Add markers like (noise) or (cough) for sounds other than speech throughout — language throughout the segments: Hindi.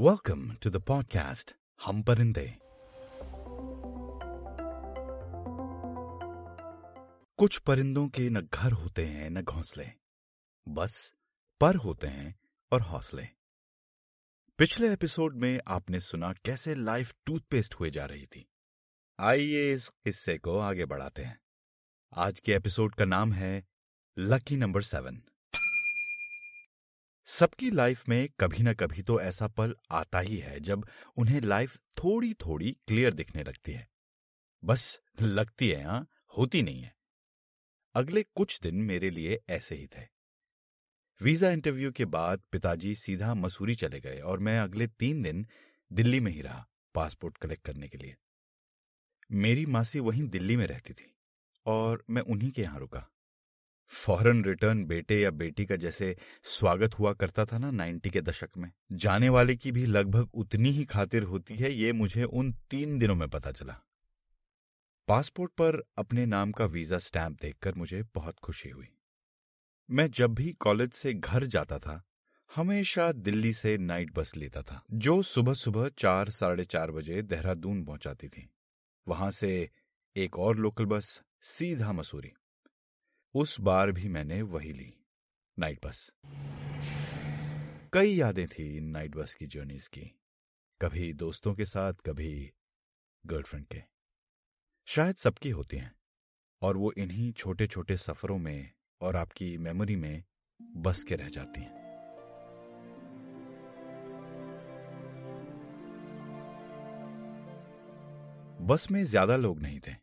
Welcome टू the podcast हम परिंदे कुछ परिंदों के न घर होते हैं, न घोंसले। बस पर होते हैं और हौसले। पिछले एपिसोड में आपने सुना कैसे लाइफ टूथपेस्ट हुए जा रही थी। आइए इस किस्से को आगे बढ़ाते हैं। आज के एपिसोड का नाम है लकी नंबर सेवन सबकी लाइफ में कभी ना कभी तो ऐसा पल आता ही है जब उन्हें लाइफ थोड़ी थोड़ी क्लियर दिखने लगती है। बस लगती है हाँ होती नहीं है। अगले कुछ दिन मेरे लिए ऐसे ही थे। वीज़ा इंटरव्यू के बाद पिताजी सीधा मसूरी चले गए और मैं अगले तीन दिन दिल्ली में ही रहा पासपोर्ट कलेक्ट करने के लिए। मेरी मासी वहीं दिल्ली में रहती थी और मैं उन्हीं के यहाँ रुका। फॉरेन रिटर्न बेटे या बेटी का जैसे स्वागत हुआ करता था ना नाइन्टी के दशक में। जाने वाले की भी लगभग उतनी ही खातिर होती है, ये मुझे उन तीन दिनों में पता चला। पासपोर्ट पर अपने नाम का वीज़ा स्टैंप देखकर मुझे बहुत खुशी हुई। मैं जब भी कॉलेज से घर जाता था, हमेशा दिल्ली से नाइट बस लेता था, जो सुबह सुबह चार, साढ़े चार बजे देहरादून पहुंचाती थी। वहाँ से एक और लोकल बस, सीधा मसूरी। उस बार भी मैंने वही ली, नाइट बस। कई यादें थी इन नाइट बस की जर्नीज की, कभी दोस्तों के साथ, कभी गर्लफ्रेंड के। शायद सबकी होती हैं, और वो इन्हीं छोटे छोटे सफरों में और आपकी मेमोरी में बस के रह जाती हैं। बस में ज़्यादा लोग नहीं थे,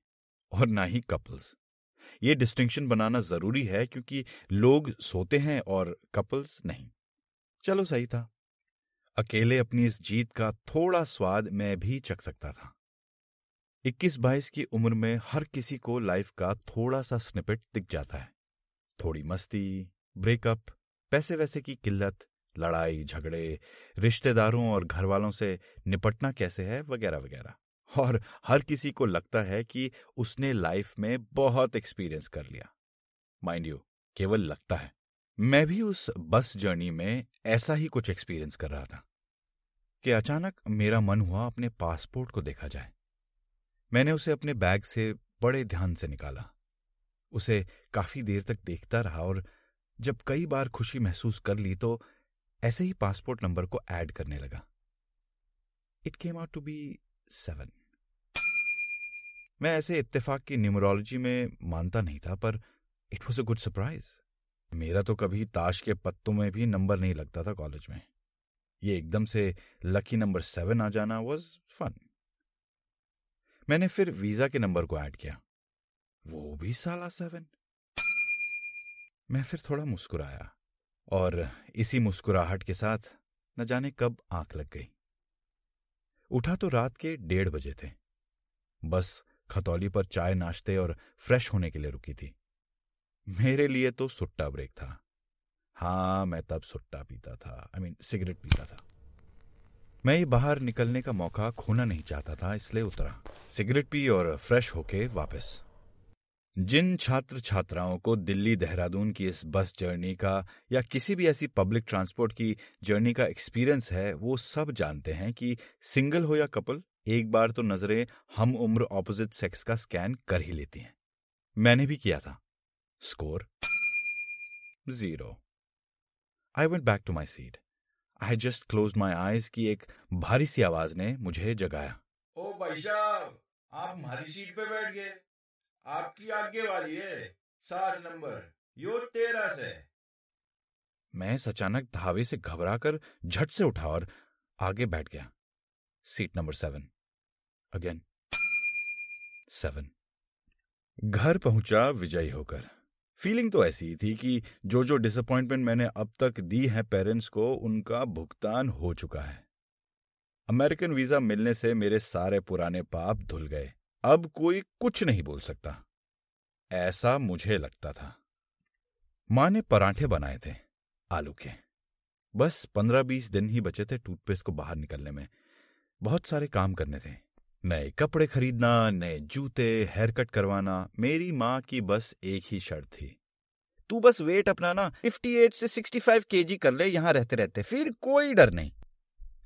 और ना ही कपल्स। ये डिस्टिंक्शन बनाना ज़रूरी है क्योंकि लोग सोते हैं और कपल्स नहीं। चलो सही था। अकेले अपनी इस जीत का थोड़ा स्वाद मैं भी चख सकता था। 21-22 की उम्र में हर किसी को लाइफ का थोड़ा सा स्निपेट दिख जाता है। थोड़ी मस्ती ब्रेकअप पैसे वैसे की किल्लत, लड़ाई, झगड़े, रिश्तेदारों और घर वालों से निपटना कैसे है वगैरह वगैरह और हर किसी को लगता है कि उसने लाइफ में बहुत एक्सपीरियंस कर लिया। माइंड यू, केवल लगता है। मैं भी उस बस जर्नी में ऐसा ही कुछ एक्सपीरियंस कर रहा था कि अचानक मेरा मन हुआ अपने पासपोर्ट को देखा जाए। मैंने उसे अपने बैग से बड़े ध्यान से निकाला। उसे काफ़ी देर तक देखता रहा और जब कई बार खुशी महसूस कर ली तो ऐसे ही पासपोर्ट नंबर को ऐड करने लगा। It came out to be seven मैं ऐसे इत्तेफाक की न्यूमरोलॉजी में मानता नहीं था, पर it was a good surprise मेरा तो कभी ताश के पत्तों में भी नंबर नहीं लगता था कॉलेज में। ये एकदम से लकी नंबर सेवन आ जाना वॉज़ फन मैंने फिर वीज़ा के नंबर को ऐड किया। वो भी साला सेवन। मैं फिर थोड़ा मुस्कुराया, और इसी मुस्कुराहट के साथ न जाने कब आँख लग गई। उठा तो रात के डेढ़ बजे थे। बस खतौली पर चाय नाश्ते और फ्रेश होने के लिए रुकी थी। मेरे लिए तो सुट्टा ब्रेक था। हाँ मैं तब सुट्टा पीता था। आई मीन सिगरेट पीता था। मैं ये बाहर निकलने का मौका खोना नहीं चाहता था, इसलिए उतरा। सिगरेट पी और फ्रेश होके वापस। जिन छात्र छात्राओं को दिल्ली देहरादून की इस बस जर्नी का या किसी भी ऐसी पब्लिक ट्रांसपोर्ट की जर्नी का एक्सपीरियंस है, वो सब जानते हैं कि सिंगल हो या कपल एक बार तो नज़रें हम उम्र ऑपोजिट सेक्स का स्कैन कर ही लेती हैं। मैंने भी किया था। Score zero I went back to my seat I just close my eyes की एक भारी सी आवाज़ ने मुझे जगाया। ओ भाई साहब आप हमारी सीट पे बैठ गए। आपकी आगे वाली है सात नंबर। यो तेरह से। मैं अचानक धावे से घबराकर झट से उठा और आगे बैठ गया। Seat number seven again seven घर पहुँचा विजयी होकर। फीलिंग तो ऐसी ही थी कि जो जो डिसअपॉइंटमेंट मैंने अब तक दी है पेरेंट्स को, उनका भुगतान हो चुका है। अमेरिकन वीज़ा मिलने से मेरे सारे पुराने पाप धुल गए। अब कोई कुछ नहीं बोल सकता। ऐसा मुझे लगता था। माँ ने पराठे बनाए थे, आलू के। बस पंद्रह बीस दिन ही बचे थे टूथपेस्ट को बाहर निकलने में। बहुत सारे काम करने थे। नए कपड़े खरीदना, नए जूते हेयर कट करवाना, मेरी माँ की बस एक ही शर्त थी। तू बस वेट अपना ना 58 से 65 केजी कर ले, यहाँ रहते रहते, फिर कोई डर नहीं।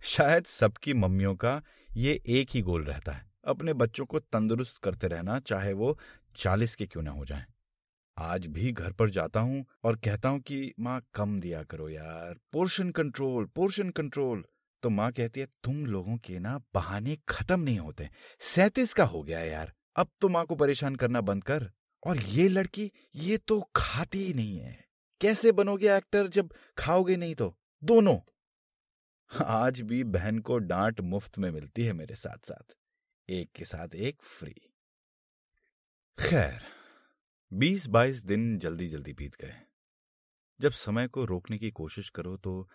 शायद सबकी मम्मियों का ये एक ही गोल रहता है, अपने बच्चों को तंदुरुस्त करते रहना, चाहे वो चालीस के क्यों ना हो जाएँ। आज भी घर पर जाता हूँ और कहता हूँ कि, माँ, कम दिया करो यार पोर्शन कंट्रोल पोर्शन कंट्रोल तो माँ कहती है, तुम लोगों के ना बहाने खत्म नहीं होते सैतीस का हो गया यार। अब तो माँ को परेशान करना बंद कर। और ये लड़की, ये तो खाती ही नहीं है। कैसे बनोगे एक्टर जब खाओगे नहीं तो? दोनों! आज भी बहन को डांट मुफ़्त में मिलती है मेरे साथ साथ एक के साथ एक फ्री। खैर, बीस बाईस दिन जल्दी जल्दी बीत गए। जब समय को रोकने की कोशिश करो तो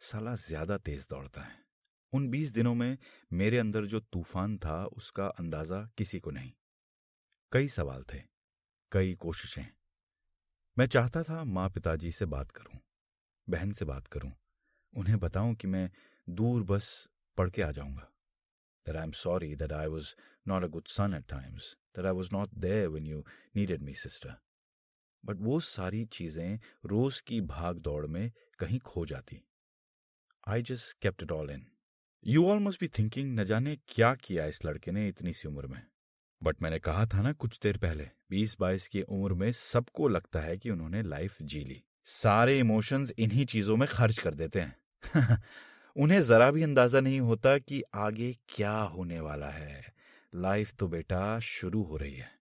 साला ज़्यादा तेज दौड़ता है। उन बीस दिनों में मेरे अंदर जो तूफ़ान था उसका अंदाज़ा किसी को नहीं। कई सवाल थे कई कोशिशें। मैं चाहता था माँ पिताजी से बात करूँ बहन से बात करूँ उन्हें बताऊँ कि मैं दूर बस पढ़ के आ जाऊँगा। That I'm sorry that I was not a good son at times, that I was not there when you needed me, sister. But वो सारी चीज़ें रोज की भाग दौड़ में कहीं खो जाती। I just kept it all in you all must be thinking न जाने क्या किया इस लड़के ने इतनी सी उम्र में? बट मैंने कहा था ना कुछ देर पहले, बीस बाईस की उम्र में सबको लगता है कि उन्होंने लाइफ जी ली। सारे इमोशंस इन्हीं चीज़ों में खर्च कर देते हैं। (laughs) उन्हें जरा भी अंदाज़ा नहीं होता कि आगे क्या होने वाला है। लाइफ तो बेटा शुरू हो रही है।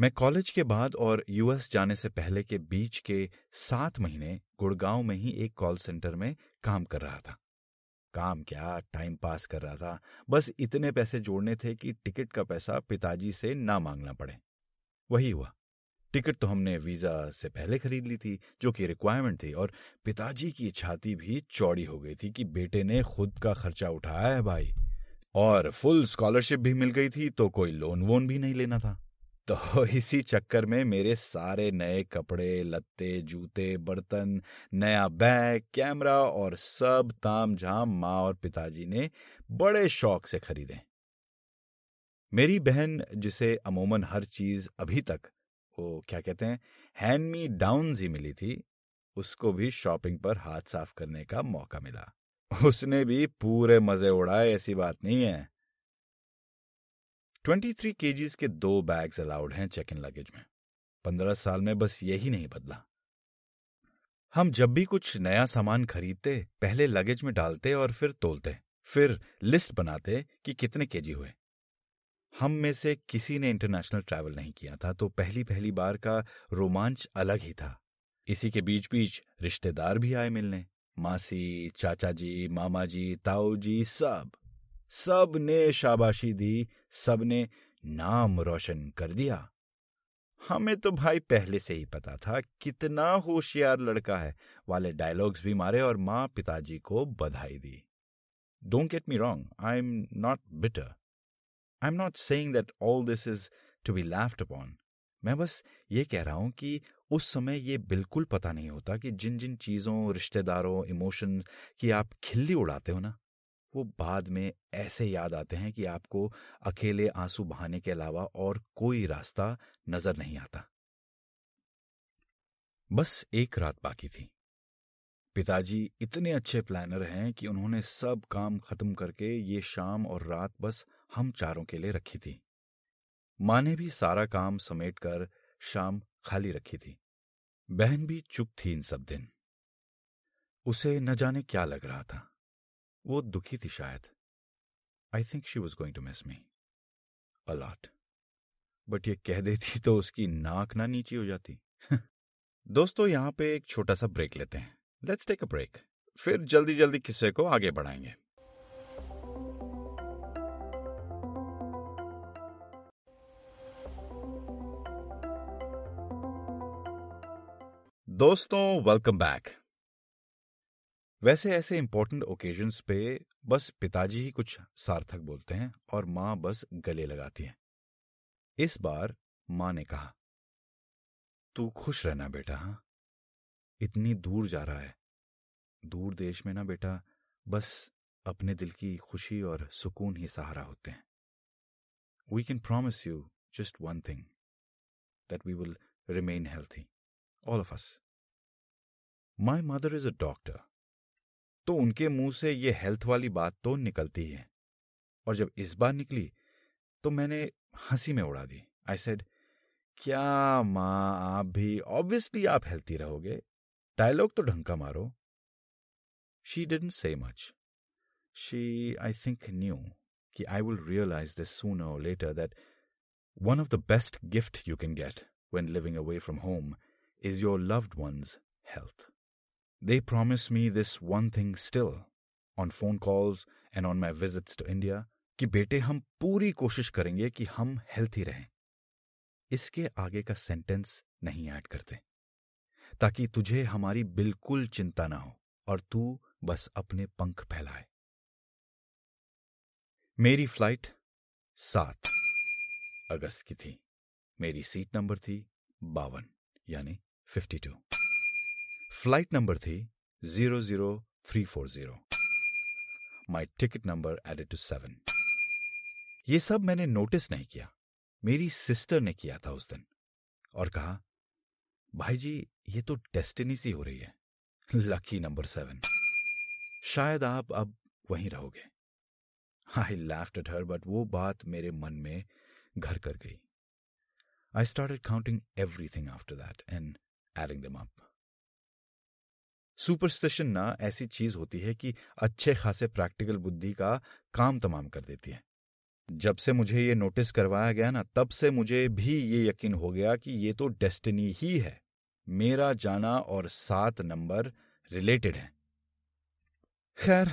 मैं कॉलेज के बाद और यूएस जाने से पहले के बीच के सात महीने गुड़गांव में ही एक कॉल सेंटर में काम कर रहा था। काम क्या? टाइम पास कर रहा था। बस इतने पैसे जोड़ने थे कि टिकट का पैसा पिताजी से ना मांगना पड़े। वही हुआ। टिकट तो हमने वीज़ा से पहले खरीद ली थी, जो कि रिक्वायरमेंट थी, और पिताजी की छाती भी चौड़ी हो गई थी कि बेटे ने खुद का खर्चा उठाया है भाई। और फुल स्कॉलरशिप भी मिल गई थी तो कोई लोन वोन भी नहीं लेना था। तो (laughs) इसी चक्कर में मेरे सारे नए कपड़े, लत्ते, जूते, बर्तन, नया बैग, कैमरा और सब ताम झाम माँ और पिताजी ने बड़े शौक से खरीदे। मेरी बहन, जिसे अमूमन हर चीज़ अभी तक, वो क्या कहते हैं हैंड मी ही मिली थी, उसको भी शॉपिंग पर हाथ साफ़ करने का मौका मिला। उसने भी पूरे मज़े उड़ाए, ऐसी बात नहीं है। ट्वेंटी थ्री केजीज के दो बैग्स अलाउड हैं चेक इन लगेज में। पंद्रह साल में बस यही नहीं बदला। हम जब भी कुछ नया सामान खरीदते, पहले लगेज में डालते और फिर तोलते, फिर लिस्ट बनाते कि कितने केजी हुए। हम में से किसी ने इंटरनेशनल ट्रैवल नहीं किया था तो पहली पहली बार का रोमांच अलग ही था। इसी के बीच बीच रिश्तेदार भी आए मिलने। मासी चाचा जी मामा जी ताऊ जी सब। सबने शाबाशी दी सबने नाम रोशन कर दिया। हमें तो भाई पहले से ही पता था कितना होशियार लड़का है। वाले डायलॉग्स भी मारे और माँ पिताजी को बधाई दी। Don't get me wrong I am not bitter I am not saying that all this is to be left upon मैं बस ये कह रहा हूँ कि उस समय ये बिल्कुल पता नहीं होता कि जिन जिन चीज़ों, रिश्तेदारों इमोशन की आप खिल्ली उड़ाते हो ना वो बाद में ऐसे याद आते हैं कि आपको अकेले आँसू बहाने के अलावा और कोई रास्ता नज़र नहीं आता। बस एक रात बाकी थी। पिताजी इतने अच्छे प्लानर हैं कि उन्होंने सब काम खत्म करके ये शाम और रात बस हम चारों के लिए रखी थी। माँ ने भी सारा काम समेट कर शाम खाली रखी थी। बहन भी चुप थी इन सब दिन। उसे न जाने क्या लग रहा था। वो दुखी थी शायद। I think she was going to miss me a lot but ये कह देती तो उसकी नाक ना नीची हो जाती। दोस्तों, यहाँ पे एक छोटा सा ब्रेक लेते हैं। लेट्स टेक अ ब्रेक फिर जल्दी जल्दी किस्से को आगे बढ़ाएँगे। दोस्तों वेलकम बैक वैसे ऐसे इंपॉर्टेंट ओकेजन्स पे बस पिताजी ही कुछ सार्थक बोलते हैं और माँ बस गले लगाती है इस बार माँ ने कहा, तू खुश रहना बेटा हाँ इतनी दूर जा रहा है दूर देश में ना बेटा, बस अपने दिल की खुशी और सुकून ही सहारा होते हैं we can promise you just one thing that we will remain healthy all of us. My mother is a doctor. तो उनके मुँह से ये हेल्थ वाली बात तो निकलती है। और जब इस बार निकली तो मैंने हँसी में उड़ा दी। आई सेड क्या माँ, आप भी ऑब्वियसली आप हेल्थी रहोगे। डायलॉग तो ढंग का मारो। She didn't say much she I think knew कि I will realise this soon और later that one of the best gift you can get when living away from home is your loved one's health. They promise me this one thing still, on phone calls and on my visits to India, कि बेटे, हम पूरी कोशिश करेंगे कि हम हेल्थी रहें। इसके आगे का सेंटेंस नहीं ऐड करते। ताकि तुझे हमारी बिल्कुल चिंता ना हो और तू बस अपने पंख फैलाए। मेरी फ़्लाइट सात अगस्त की थी। मेरी सीट नंबर थी बावन, यानी फिफ्टी टू फ़्लाइट नंबर थी zero zero three four zero my ticket number added to seven ये सब मैंने नोटिस नहीं किया। मेरी सिस्टर ने किया था उस दिन। और कहा, भाई जी, ये तो डेस्टिनी सी हो रही है। लकी नंबर सेवन शायद आप अब वहीं रहोगे। I left at her but वो बात मेरे मन में घर कर गई। I started counting everything after that and adding them up superstition ना ऐसी चीज़ होती है कि अच्छे खासे प्रैक्टिकल बुद्धि का काम तमाम कर देती है। जब से मुझे ये नोटिस करवाया गया ना, तब से मुझे भी ये यकीन हो गया कि ये तो डेस्टिनी ही है। मेरा जाना और सात नंबर रिलेटेड है। खैर,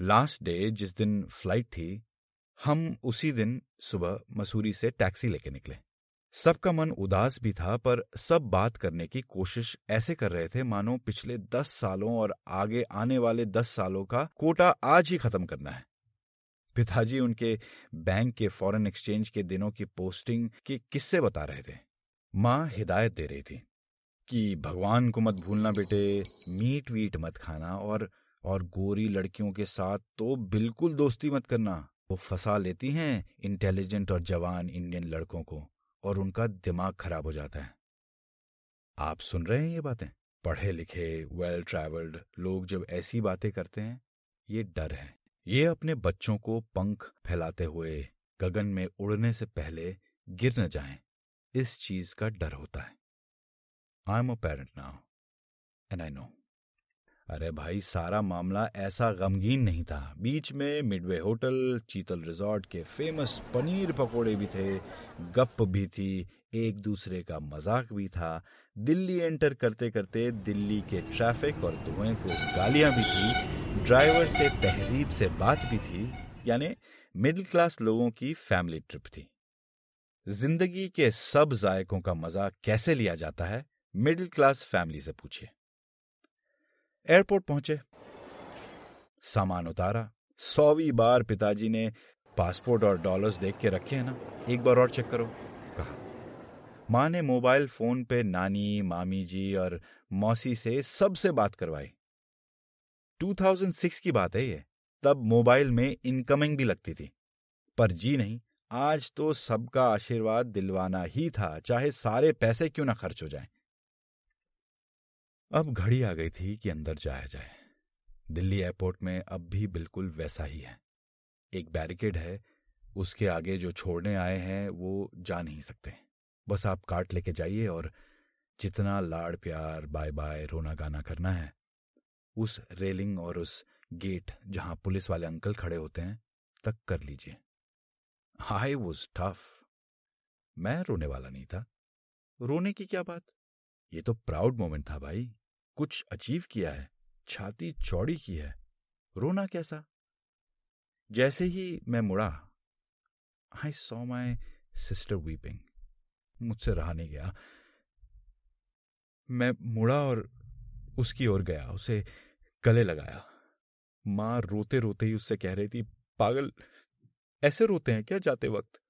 लास्ट डे जिस दिन फ़्लाइट थी, हम उसी दिन सुबह मसूरी से टैक्सी लेके निकले। सबका मन उदास भी था, पर सब बात करने की कोशिश ऐसे कर रहे थे, मानो पिछले दस सालों और आगे आने वाले दस सालों का कोटा आज ही खत्म करना है। पिताजी उनके बैंक के फॉरेन एक्सचेंज के दिनों की पोस्टिंग के किस्से बता रहे थे। माँ हिदायत दे रही थी कि भगवान को मत भूलना बेटे, मीट वीट मत खाना और और गोरी लड़कियों के साथ तो बिल्कुल दोस्ती मत करना। वो फंसा लेती हैं इंटेलिजेंट और जवान इंडियन लड़कों को। और उनका दिमाग खराब हो जाता है। आप सुन रहे हैं ये बातें? पढ़े लिखे वेल ट्रैवल्ड लोग जब ऐसी बातें करते हैं ये डर है। ये अपने बच्चों को पंख फैलाते हुए गगन में उड़ने से पहले गिर न जाएँ, इस चीज़ का डर होता है। I am a parent now and I know अरे भाई, सारा मामला ऐसा गमगीन नहीं था। बीच में मिडवे होटल, चीतल रिजॉर्ट के फ़ेमस पनीर पकोड़े भी थे गप भी थी, एक दूसरे का मज़ाक भी था। दिल्ली एंटर करते करते दिल्ली के ट्रैफ़िक और धुएँ को गालियाँ भी थी, ड्राइवर से तहजीब से बात भी थी, यानी मिडिल क्लास लोगों की फैमिली ट्रिप थी। ज़िंदगी के सब जायकों का मज़ा कैसे लिया जाता है? मिडिल क्लास फैमिली से पूछिए। एयरपोर्ट पहुँचे। सामान उतारा। सौवीं बार पिताजी ने पासपोर्ट और डॉलर्स देख के रखे हैं ना? एक बार और चेक करो, कहा। माँ ने मोबाइल फ़ोन पे नानी, मामी जी और मौसी से सबसे बात करवाई। 2006 की बात है ये। तब मोबाइल में इनकमिंग भी लगती थी। पर जी नहीं, आज तो सबका आशीर्वाद दिलवाना ही था, चाहे सारे पैसे क्यों ना खर्च हो जाएँ। अब घड़ी आ गई थी कि अंदर जाया जाए। दिल्ली एयरपोर्ट में अब भी बिल्कुल वैसा ही है। एक बैरिकेड है, उसके आगे जो छोड़ने आए हैं, वो जा नहीं सकते। बस आप काट लेके जाइए और जितना लाड़ प्यार बाय बाय रोना गाना करना है, उस रेलिंग और उस गेट जहाँ पुलिस वाले अंकल खड़े होते हैं, तक कर लीजिए। आई वॉज़ टफ मैं रोने वाला नहीं था। रोने की क्या बात? ये तो प्राउड मोमेंट था भाई। कुछ अचीव किया है, छाती चौड़ी की है। रोना कैसा? जैसे ही मैं मुड़ा I saw my sister weeping मुझसे रहा नहीं गया। मैं मुड़ा और उसकी ओर गया, उसे गले लगाया। माँ रोते रोते ही उससे कह रही थी, पागल, ऐसे रोते हैं क्या जाते वक्त?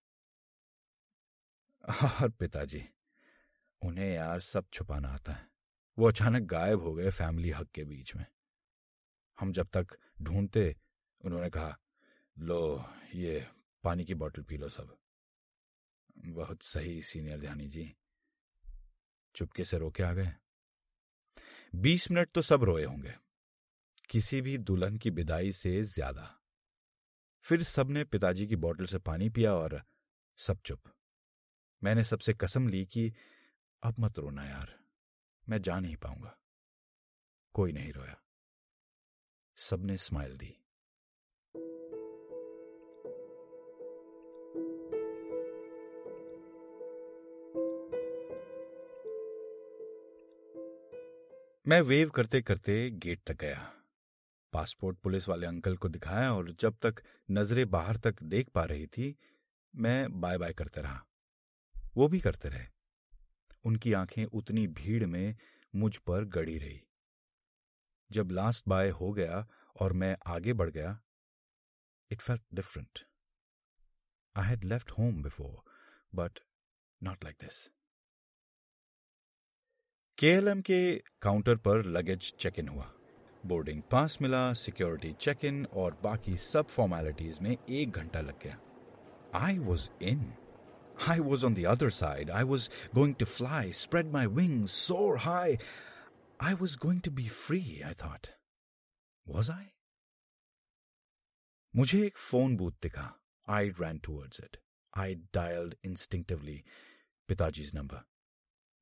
और पिताजी। उन्हें यार सब छुपाना आता है। वो अचानक गायब हो गए फैमिली हक के बीच में। हम जब तक ढूंढते, उन्होंने कहा, लो, ये पानी की बोतल पी लो सब। बहुत सही, सीनियर ध्यानी जी। चुपके से रोके आ गए। बीस मिनट तो सब रोए होंगे। किसी भी दुल्हन की विदाई से ज़्यादा। फिर सबने पिताजी की बोतल से पानी पिया और सब चुप। मैंने सबसे कसम ली कि अब मत रोना यार। मैं जा नहीं पाऊँगा। कोई नहीं रोया। सबने स्माइल दी। मैं वेव करते करते गेट तक गया। पासपोर्ट पुलिस वाले अंकल को दिखाया और जब तक नज़रें बाहर तक देख पा रही थी, मैं बाय बाय करते रहा। वो भी करते रहे। उनकी आँखें उतनी भीड़ में मुझ पर गड़ी रही। जब लास्ट बाय हो गया और मैं आगे बढ़ गया it felt different I had left home before but not like this KLM के काउंटर पर लगेज चेक इन हुआ। बोर्डिंग पास मिला सिक्योरिटी चेक इन और बाकी सब फॉर्मेलिटीज में एक घंटा लग गया। I was in I was on the other side. I was going to fly, spread my wings, soar high. I was going to be free, I thought. Was I? मुझे एक फोन बूथ दिखा I ran towards it. I dialed instinctively Pitaji's number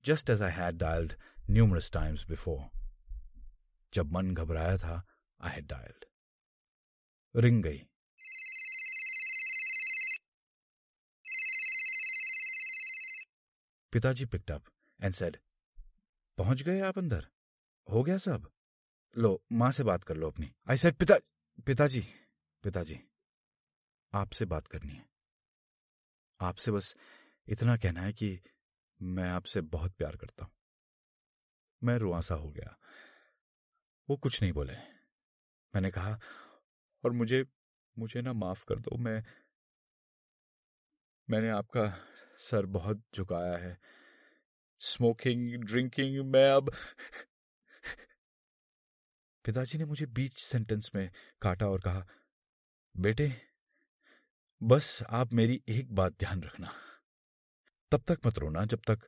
just as I had dialed numerous times before. जब मन घबराया था I had dialed. रिंग गई पिताजी पिक्ड अप एंड सेड पहुँच गए आप अंदर? हो गया सब? लो, माँ से बात कर लो अपनी। आई सेड पिता, पिताजी पिताजी, आपसे बात करनी है। आपसे बस इतना कहना है कि मैं आपसे बहुत प्यार करता हूँ। मैं रुआसा हो गया। वो कुछ नहीं बोले। मैंने कहा, और मुझे मुझे ना माफ़ कर दो, मैं मैंने आपका सर बहुत झुकाया है। स्मोकिंग, ड्रिंकिंग, मैं अब (laughs) पिताजी ने मुझे बीच सेंटेंस में काटा और कहा, बेटे, बस आप मेरी एक बात ध्यान रखना। तब तक मत रोना जब तक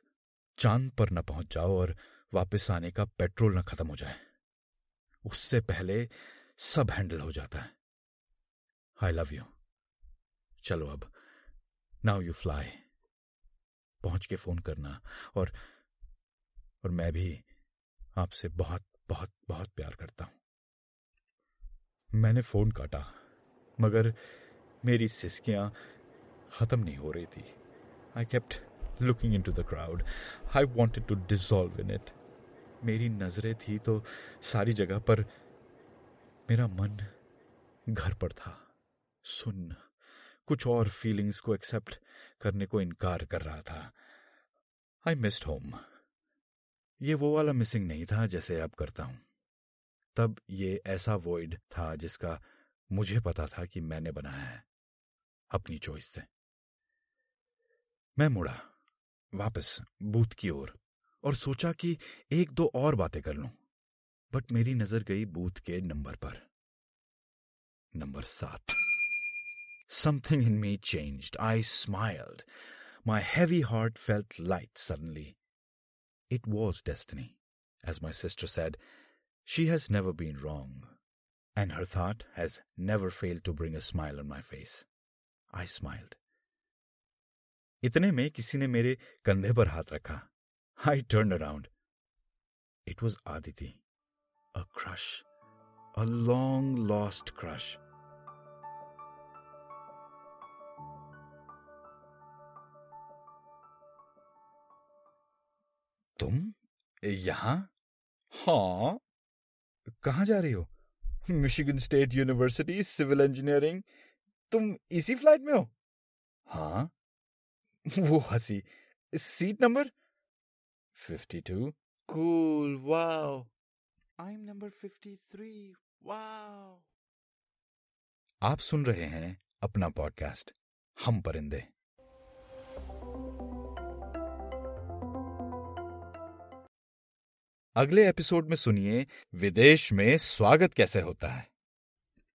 चाँद पर न पहुँच जाओ और वापस आने का पेट्रोल न खत्म हो जाए। उससे पहले सब हैंडल हो जाता है। I love you. चलो अब नाउ यू फ्लाई पहुँच के फ़ोन करना। और और मैं भी आपसे बहुत बहुत बहुत प्यार करता हूँ। मैंने फ़ोन काटा, मगर मेरी सिस्कियाँ खत्म नहीं हो रही थी। I kept looking into the crowd I wanted to dissolve in it मेरी नज़रें थी तो सारी जगह पर मेरा मन घर पर था। सुन कुछ और फीलिंग्स को एक्सेप्ट करने को इनकार कर रहा था। आई मिस्ड होम ये वो वाला मिसिंग नहीं था जैसे अब करता हूँ। तब ये ऐसा वॉइड था जिसका मुझे पता था कि मैंने बनाया है अपनी चॉइस से। मैं मुड़ा वापस बूथ की ओर और, सोचा कि एक दो और बातें कर लूँ बट मेरी नज़र गई बूथ के नंबर पर। नंबर सात। Something in me changed I smiled my heavy heart felt light suddenly it was destiny as my sister said, she has never been wrong, and her thought has never failed to bring a smile on my face. I smiled. इतने में किसी ने मेरे कंधे पर हाथ रखा I turn around it was Aditi a crush a long lost crush तुम? यहाँ? हाँ। कहाँ जा रही हो? Michigan State University civil engineering. तुम इसी फ़्लाइट में हो? हाँ। वो हँसी। Seat number? Fifty two. Cool, wow. I am number fifty three wow. आप सुन रहे हैं अपना पॉडकास्ट हम परिंदे। अगले एपिसोड में सुनिए विदेश में स्वागत कैसे होता है।